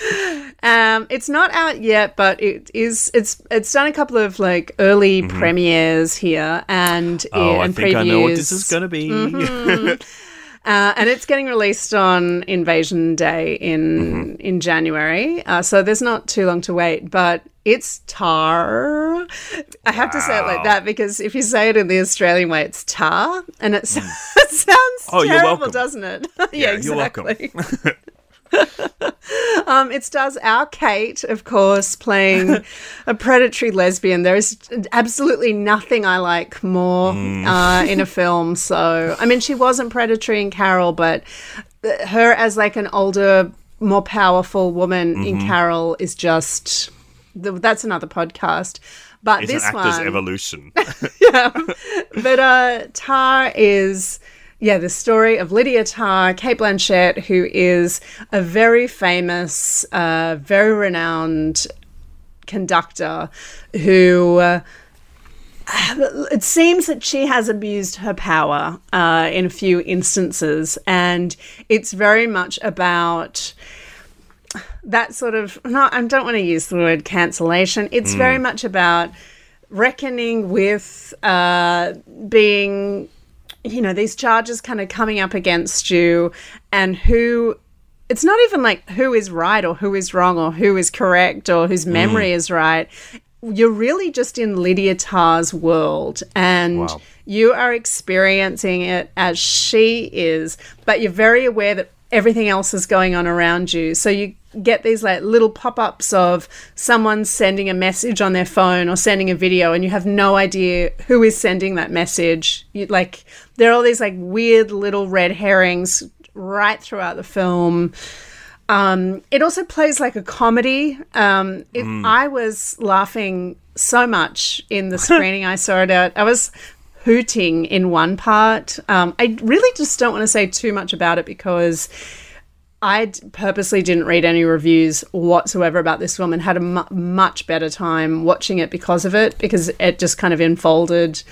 um, it's not out yet, but it is. It's it's done a couple of like early mm-hmm. premieres here and
oh,
and
I think
previews. I
know what this is going to be. Mm-hmm.
Uh, and it's getting released on Invasion Day in in January, uh, so there's not too long to wait. But it's tar. I have to say it like that because if you say it in the Australian way, it's tar, and it, s- it sounds
Oh,
terrible, doesn't it? yeah,
you're welcome.
exactly. um, it stars our Cate, of course, playing a predatory lesbian. There is absolutely nothing I like more
Mm.
uh, in a film. So, I mean, she wasn't predatory in Carol, but her as like an older, more powerful woman in
Mm-hmm.
Carol is just th- that's another podcast. But
It's
this
an actor's
one,
evolution.
Yeah, but uh, Tar is, yeah, the story of Lydia Tár, Cate Blanchett, who is a very famous, uh, very renowned conductor who. Uh, it seems that she has abused her power uh, in a few instances, and it's very much about that sort of. No, I don't want to use the word cancellation. It's very much about reckoning with uh, being, you know, these charges kind of coming up against you, and who. It's not even like who is right or who is wrong or who is correct or whose mm. memory is right. You're really just in Lydia Tár's world and
Wow.
you are experiencing it as she is, but you're very aware that everything else is going on around you. So you get these like little pop-ups of someone sending a message on their phone or sending a video and you have no idea who is sending that message. You like there are all these like weird little red herrings right throughout the film. Um, it also plays like a comedy. Um, it, I was laughing so much in the screening I saw it at. I was hooting in one part. Um, I really just don't want to say too much about it because I purposely didn't read any reviews whatsoever about this film and had a mu- much better time watching it because of it, because it just kind of unfolded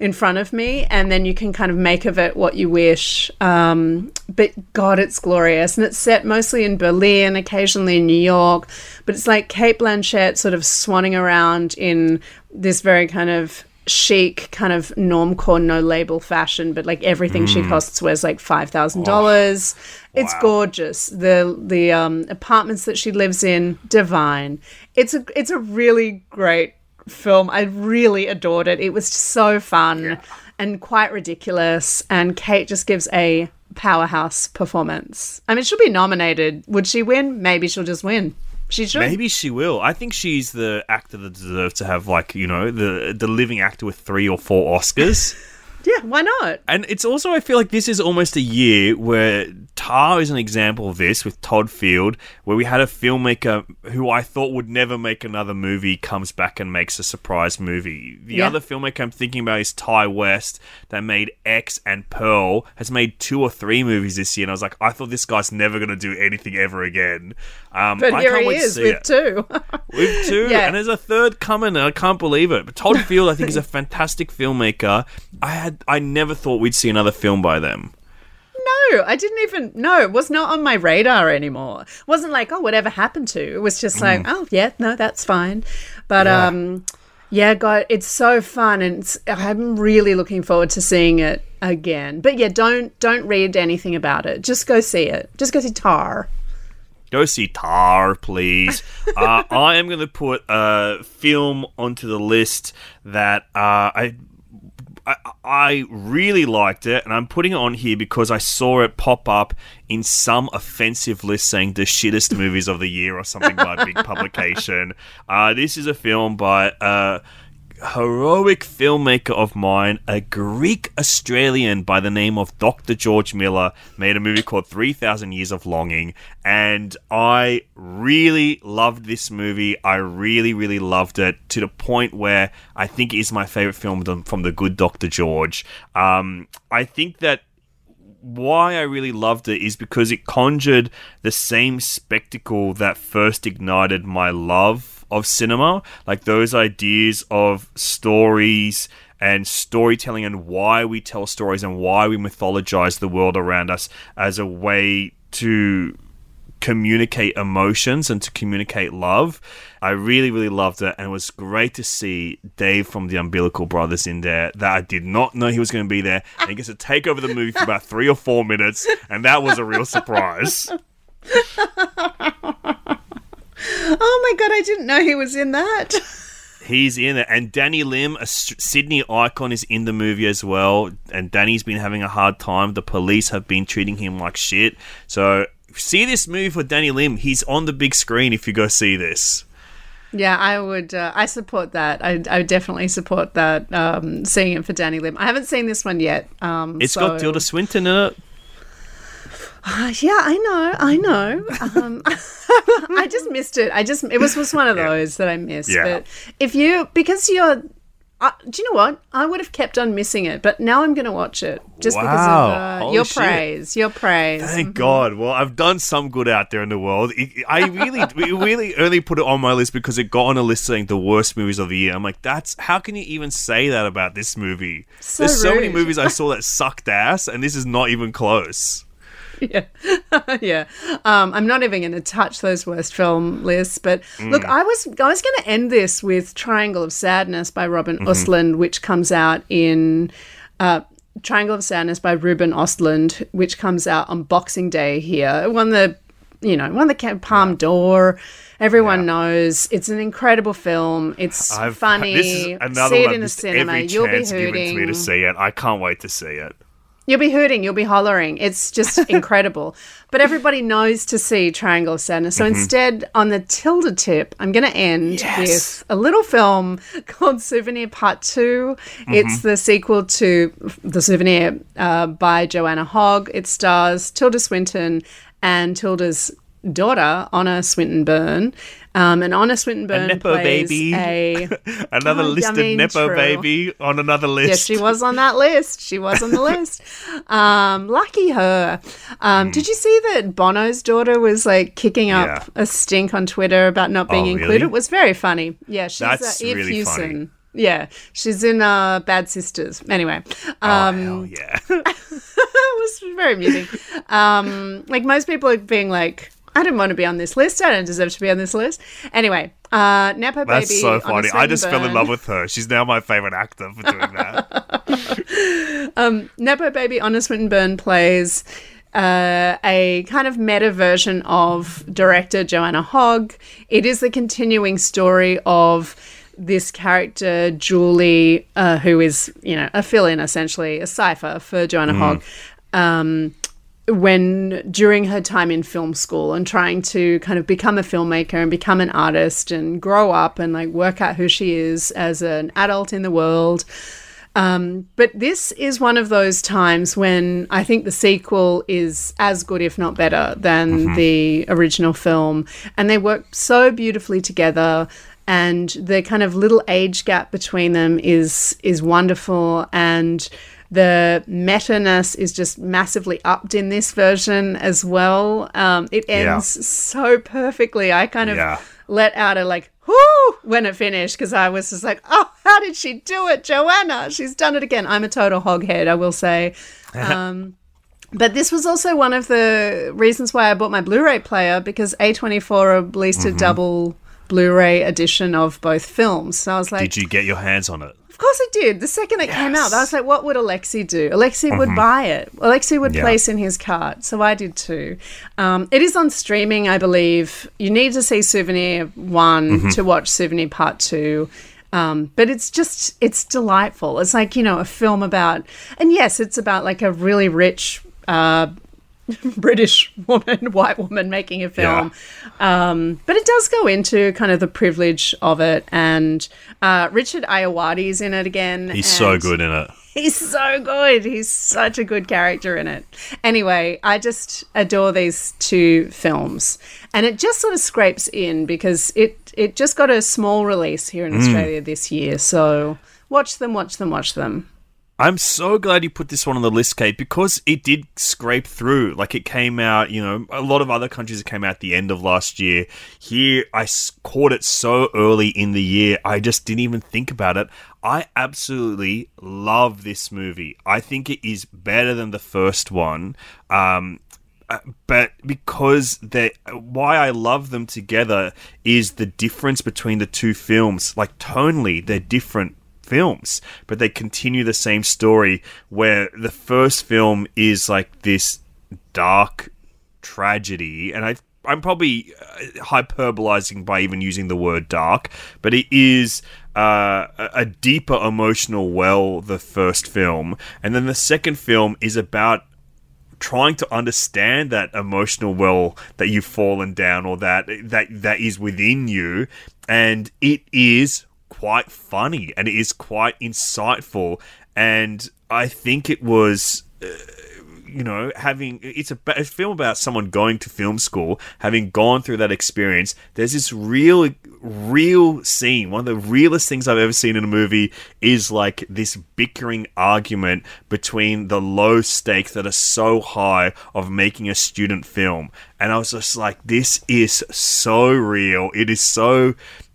in front of me and then you can kind of make of it what you wish um, but god it's glorious and it's set mostly in berlin occasionally in new york but it's like cate blanchett sort of swanning around in this very kind of chic kind of normcore no label fashion but like everything she costs wears like $5000 it's
Wow.
gorgeous the the um, apartments that she lives in divine it's a it's a really great film. I really adored it. It was so fun and quite ridiculous. And Cate just gives a powerhouse performance. I mean, she'll be nominated. Would she win? Maybe she'll just win. She should.
Maybe she will. I think she's the actor that deserves to have like you know the the living actor with three or four Oscars.
Yeah, why not?
And it's also, I feel like this is almost a year where Tar is an example of this with Todd Field, where we had a filmmaker who I thought would never make another movie comes back and makes a surprise movie. The
Yeah.
other filmmaker I'm thinking about is Ti West, that made X and Pearl, has made two or three movies this year. And I was like, I thought this guy's never going to do anything ever again. Um,
But
I
here he is with
it.
two.
With two,
Yeah.
and there's a third coming. and I can't believe it. But Todd Field, I think, is a fantastic filmmaker. I had, I never thought we'd see another film by them.
no, I didn't even no, it was not on my radar anymore. It wasn't like, oh, whatever happened to. It was just like, oh yeah, no, that's fine. But
Yeah.
um yeah, God, it's so fun and it's, I'm really looking forward to seeing it again. But yeah, don't don't read anything about it. Just go see it. Just go see Tar.
Go see Tar, please. uh, I am going to put a film onto the list that uh, I. I, I really liked it, and I'm putting it on here because I saw it pop up in some offensive list saying the shittest movies of the year or something by a big publication. Uh, this is a film by a heroic filmmaker of mine, a Greek Australian by the name of Dr. George Miller, made a movie called 3000 Years of Longing. And I really loved this movie. I really, really loved it to the point where I think it is my favorite film from- the good Dr. George. Um, I think that why I really loved it is because it conjured the same spectacle that first ignited my love of cinema. Like those ideas of stories and storytelling and why we tell stories and why we mythologize the world around us as a way to communicate emotions and to communicate love. I really, really loved it, and it was great to see Dave from the Umbilical Brothers in there. That I did not know he was going to be there, and he gets to take over the movie for about three or four minutes, and that was a real surprise.
Oh my god, I didn't know he was in that.
He's in it, and Danny Lim, a Sydney icon, is in the movie as well. And Danny's been having a hard time. The police have been treating him like shit. So see this movie for Danny Lim. He's on the big screen if you go see this.
Yeah, I would. Uh, I support that. I, I would definitely support that. Um, seeing it for Danny Lim. I haven't seen this one yet. Um,
It's
so-
got Tilda Swinton in it.
Uh, yeah, I know. I know. Um, I just missed it. I just it was was one of those that I missed.
Yeah.
But if you because you're. Uh, do you know what? I would have kept on missing it, but now I'm going to watch it just because of
Wow.
uh, your
shit.
praise. Your praise.
Thank God. Well, I've done some good out there in the world. It- I really, really only put it on my list because it got on a list saying the worst movies of the year. I'm like, that's how can you even say that about this movie?
So
There's so many movies I saw that sucked ass, and this is not even close.
yeah, yeah. Um, I'm not even going to touch those worst film lists, but look, I was I was going to end this with Triangle of Sadness by Ruben Östlund, which comes out in uh, Triangle of Sadness by Ruben Östlund, which comes out on Boxing Day here. It won the you know won the Palme d'Or. Everyone
Yeah.
knows it's an incredible film. It's
I've,
funny.
This is another
See it
one.
in
missed
cinema.
every
You'll be
chance given to me to see it. I can't wait to see it.
You'll be hooting, you'll be hollering. It's just incredible. But everybody knows to see Triangle of Sadness. So instead, on the Tilda tip, I'm going to end
Yes.
with a little film called Souvenir Part 2. It's the sequel to The Souvenir uh, by Joanna Hogg. It stars Tilda Swinton and Tilda's daughter, Honor Swinton Byrne. Um, and Honor Swinton Byrne
Nepo
plays
baby.
a
Another
Oh,
listed Nepo
true.
baby on another list.
Yes, she was on that list. She was on the list. Um, lucky her. Um, Did you see that Bono's daughter was like kicking up
Yeah.
a stink on Twitter about not being
Oh,
included?
really?
It was very funny. Yeah, she's
That's
uh, Eve
really
Hewson.
funny.
Yeah, she's in uh, Bad Sisters. Anyway,
Oh,
um,
hell yeah.
it was very amusing. Um, like most people are being like, I didn't want to be on this list. I don't deserve to be on this list. Anyway, uh, Nepo
That's
Baby.
so funny. I just fell in love with her. She's now my favorite actor for doing that.
Nepo Baby Anna Swinburne plays uh, a kind of meta version of director Joanna Hogg. It is the continuing story of this character, Julie, uh, who is, you know, a fill in essentially, a cipher for Joanna Hogg. Um, when during her time in film school and trying to kind of become a filmmaker and become an artist and grow up and like work out who she is as an adult in the world. Um, but this is one of those times when I think the sequel is as good, if not better, than the original film. And they work so beautifully together. And the kind of little age gap between them is is wonderful. And the meta-ness is just massively upped in this version as well. Um, it
Yeah.
ends so perfectly. I kind of
Yeah.
let out a like whoo when it finished because I was just like, oh, how did she do it, Joanna? She's done it again. I'm a total hoghead, I will say. Um, but this was also one of the reasons why I bought my Blu-ray player because A24 released a double Blu-ray edition of both films. So I was like,
Did you get your hands on it?
Of course it did. The second it came out, I was like, what would Alexei do? Alexei would buy it. Alexei would
Yeah.
place in his cart. So I did too. Um, it is on streaming, I believe. You need to see Souvenir one to watch Souvenir part two. Um, but it's just, it's delightful. It's like, you know, a film about, and yes, it's about like a really rich, uh, British woman, white woman making a film. Um, but it does go into kind of the privilege of it. And uh, Richard Ayoade's in it again.
He's so good in it.
He's so good. He's such a good character in it. Anyway, I just adore these two films. And it just sort of scrapes in because it, it just got a small release here in
Mm.
Australia this year. So watch them, watch them, watch them.
I'm so glad you put this one on the list, Kate, because it did scrape through. Like it came out, you know, a lot of other countries came out the end of last year. Here, I caught it so early in the year, I just didn't even think about it. I absolutely love this movie. I think it is better than the first one. Um, uh, but because they why I love them together is the difference between the two films. Like tonally, they're different films, but they continue the same story. Where the first film is like this dark tragedy, and I I'm probably uh, hyperbolizing by even using the word dark, but it is uh, a deeper emotional well. The first film, and then the second film is about trying to understand that emotional well that you've fallen down or that that that is within you and it is quite funny and it is quite insightful and i think it was uh, you know, having it's a, a, film about someone going to film school, having gone through that experience. There's this real, real scene. One of the realest things I've ever seen in a movie is like this bickering argument between the low stakes that are so high of making a student film. And I was just like, this is so real. It is so.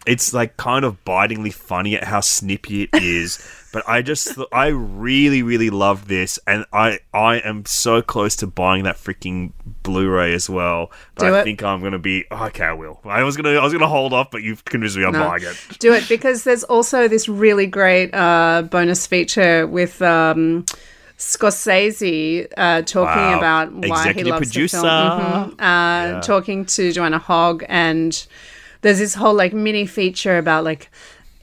It's like kind of bitingly funny at how snippy it is. But I just, I really, really love this, and I, I am so close to buying that freaking Blu-ray as well. But
Do
I
it.
think I'm gonna be oh, okay. I will. I was gonna, I was gonna hold off, but you've convinced me I'm
No.
buying it.
Do it because there's also this really great uh, bonus feature with um, Scorsese uh, talking
Wow.
about why
Executive
he loves
producer.
the film. Mhm. Uh, Talking to Joanna Hogg, and there's this whole like mini feature about like,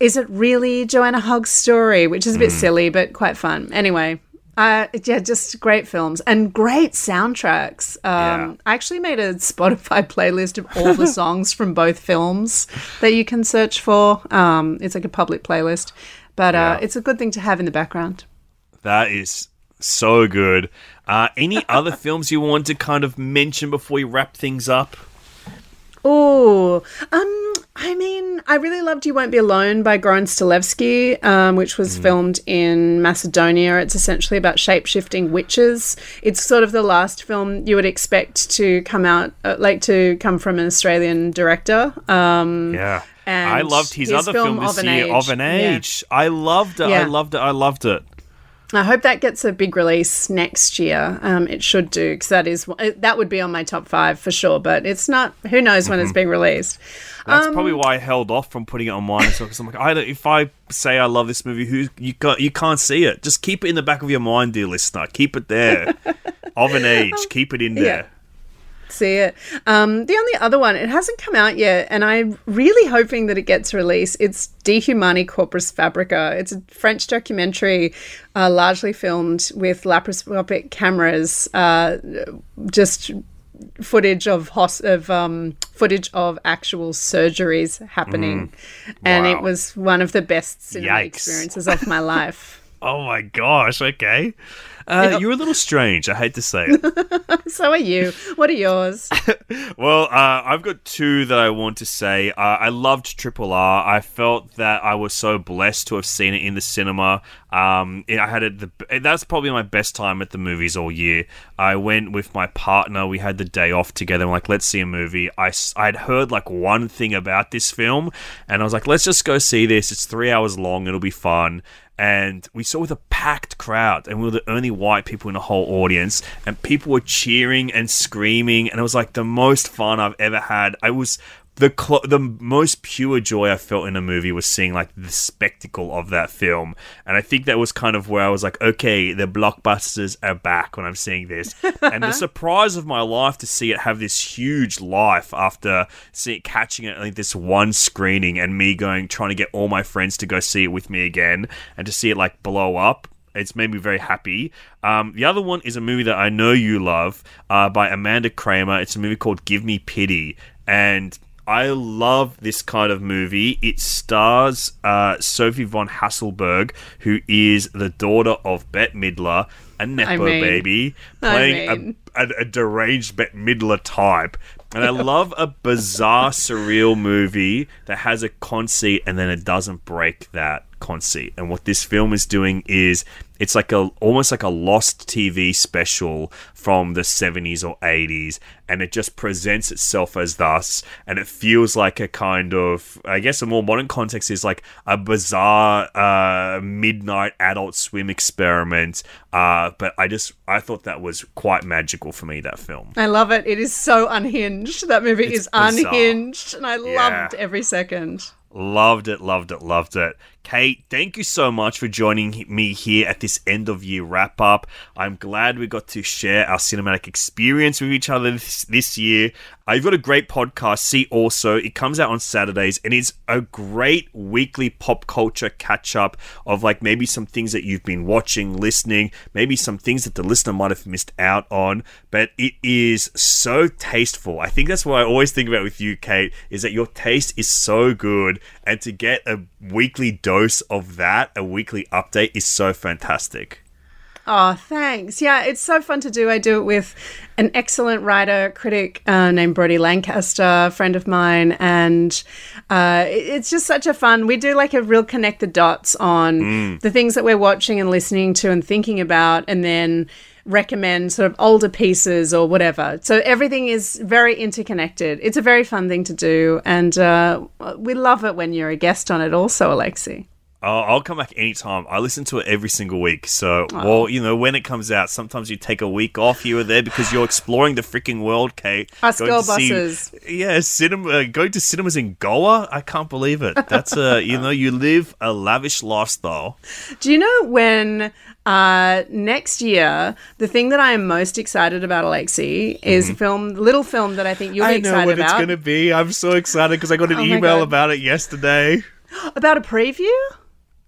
is it really Joanna Hogg's story? Which is a bit
Hmm.
silly but quite fun. Anyway. Uh, yeah, just great films and great soundtracks. Um,
Yeah.
I actually made a Spotify playlist of all the songs from both films that you can search for. Um, it's like a public playlist, but uh,
Yeah.
it's a good thing to have in the background.
That is so good. Uh, any other films you want to kind of mention before we wrap things up?
Oh, um, I mean, I really loved "You Won't Be Alone" by Goran Stolevski, um, which was filmed in Macedonia. It's essentially about shape shifting witches. It's sort of the last film you would expect to come out, uh, like to come from an Australian director. Um,
Yeah. I loved his,
his
other
film
film this
Of an
year,
Age.
Of an
Yeah.
Age. I loved it. I loved it. I loved it.
I hope that gets a big release next year. Um, it should do because that is that would be on my top five for sure. But it's not. Who knows when it's being released?
That's
Um,
probably why I held off from putting it on mine as well. Because I'm like, I don't, if I say I love this movie, who you got, you can't see it. Just keep it in the back of your mind, dear listener. Keep it there. of an age, keep it in there.
See it. Um, the only other one, it hasn't come out yet, and I'm really hoping that it gets released. It's De Humani Corpus Fabrica. It's a French documentary, uh, largely filmed with laparoscopic cameras, uh, just footage of hos- of um, footage of actual surgeries happening, and
Wow.
it was one of the best cinema
Yikes.
experiences of my life.
Oh my gosh. Okay. Uh, You're a little strange. I hate to say it.
so are you? What are yours?
Well, uh, I've got two that I want to say. Uh, I loved Triple R. I felt that I was so blessed to have seen it in the cinema. Um, I had it. The, that's probably my best time at the movies all year. I went with my partner. We had the day off together. I'm like, let's see a movie. I would heard like one thing about this film, and I was like, let's just go see this. It's three hours long. It'll be fun and we saw with a packed crowd and we were the only white people in the whole audience and people were cheering and screaming and it was like the most fun i've ever had. I was the cl- the most pure joy I felt in a movie was seeing like the spectacle of that film, and I think that was kind of where I was like, okay, the blockbusters are back when I'm seeing this, and the surprise of my life to see it have this huge life after see catching it like this one screening, and me going trying to get all my friends to go see it with me again, and to see it like blow up it's made me very happy. Um, the other one is a movie that I know you love uh, by Amanda Kramer. It's a movie called Give Me Pity. And I love this kind of movie. It stars uh, Sophie von Haselberg, who is the daughter of Bette Midler, a Nepo
mean-
baby,
I
playing
mean.
a, a, a deranged Bette Midler type. And I love a bizarre, surreal movie that has a conceit and then it doesn't break that conceit. And what this film is doing is it's like a almost like a lost TV special from the 70s or 80s and it just presents itself as thus and it feels like a kind of I guess a more modern context is like a bizarre uh, midnight adult swim experiment uh, but I just I thought that was quite magical for me that film.
I love it. It is so unhinged. That movie
It's
is
bizarre.
unhinged and I
Yeah.
loved every second.
Loved it, loved it, loved it. Kate, thank you so much for joining me here at this end of year wrap up. I'm glad we got to share our cinematic experience with each other this, this year. Uh, you've got a great podcast, See Also. It comes out on Saturdays and it's a great weekly pop culture catch up of like maybe some things that you've been watching, listening, maybe some things that the listener might have missed out on. But it is so tasteful. I think that's what I always think about with you, Kate, is that your taste is so good. And to get a weekly dose of that, a weekly update, is so fantastic.
Oh, thanks. Yeah, it's so fun to do. I do it with an excellent writer, critic uh, named Brodie Lancaster, a friend of mine. And uh, it's just such a fun. We do like a real connect the dots on the things that we're watching and listening to and thinking about, and then recommend sort of older pieces or whatever. So everything is very interconnected. It's a very fun thing to do. And uh, we love it when you're a guest on it, also, Alexei.
I'll, I'll come back anytime. I listen to it every single week. So, well, you know, when it comes out, sometimes you take a week off here or there because you're exploring the freaking world, Kate.
Us
Going
girl
to see-
buses.
yeah, cinema. Going to cinemas in Goa. I can't believe it. That's uh, you know, you live a lavish lifestyle.
Do you know when uh, next year the thing that I am most excited about, Alexei, is a film, little film that I think you'll be
Mm-hmm. I know
excited
what it's going to be. I'm so excited because I got an
Oh my
email
God.
about it yesterday.
about a preview.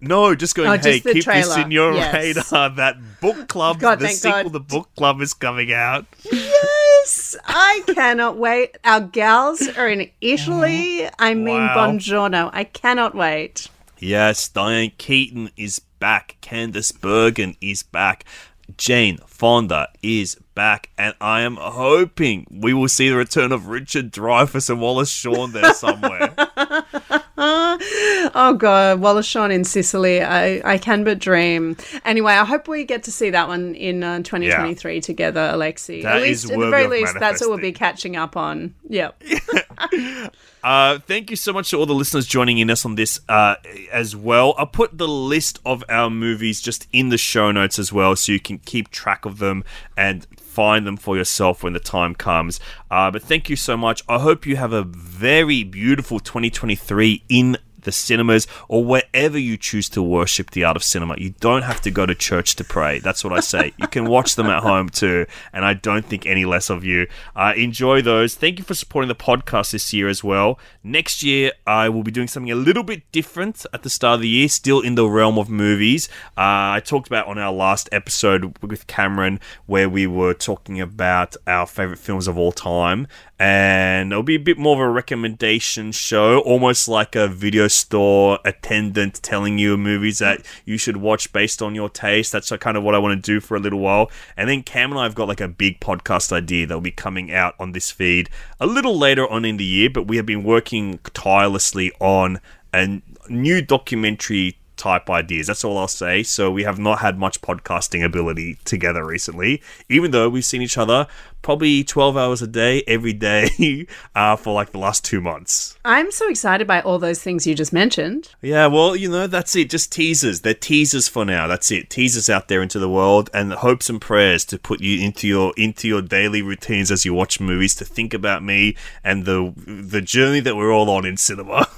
No, just going,
Oh,
hey,
just the
keep this
trailer.
in your
Yes.
radar. That book club,
God,
the
thank
sequel,
God.
the book club is coming out.
Yes, I cannot wait. Our gals are in Italy. I mean,
Wow.
buongiorno. I cannot wait.
Yes, Diane Keaton is back. Candice Bergen is back. Jane Fonda is back. And I am hoping we will see the return of Richard Dreyfuss and Wallace Shawn there somewhere.
Oh God, Wallace Shawn in Sicily. I, I can but dream. Anyway, I hope we get to see that one in uh, 2023 together, Alexei.
That
at
is
least, at the very least, that's what we'll be catching up on. Yep.
Uh, thank you so much to all the listeners joining in us on this uh, as well. I'll put the list of our movies just in the show notes as well, so you can keep track of them and find them for yourself when the time comes. Uh, but thank you so much. I hope you have a very beautiful 2023 in the cinemas or wherever you choose to worship the art of cinema. You don't have to go to church to pray. That's what I say. You can watch them at home too, and I don't think any less of you. Uh, enjoy those. Thank you for supporting the podcast this year as well. Next year, I will be doing something a little bit different at the start of the year, still in the realm of movies. Uh, I talked about on our last episode with Cameron where we were talking about our favorite films of all time and it'll be a bit more of a recommendation show, almost like a video store attendant telling you movies that you should watch based on your taste. That's kind of what I want to do for a little while. And then Cam and I have got like a big podcast idea that'll be coming out on this feed a little later on in the year, but we have been working tirelessly on a new documentary type ideas. That's all I'll say. So we have not had much podcasting ability together recently, even though we've seen each other probably 12 hours a day every day uh, for like the last two months.
I'm so excited by all those things you just mentioned.
Yeah, well, you know, that's it. Just teasers. They're teasers for now. That's it. Teasers out there into the world and hopes and prayers to put you into your into your daily routines as you watch movies to think about me and the the journey that we're all on in cinema.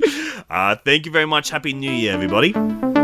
uh, thank you very much. Happy New Year, everybody.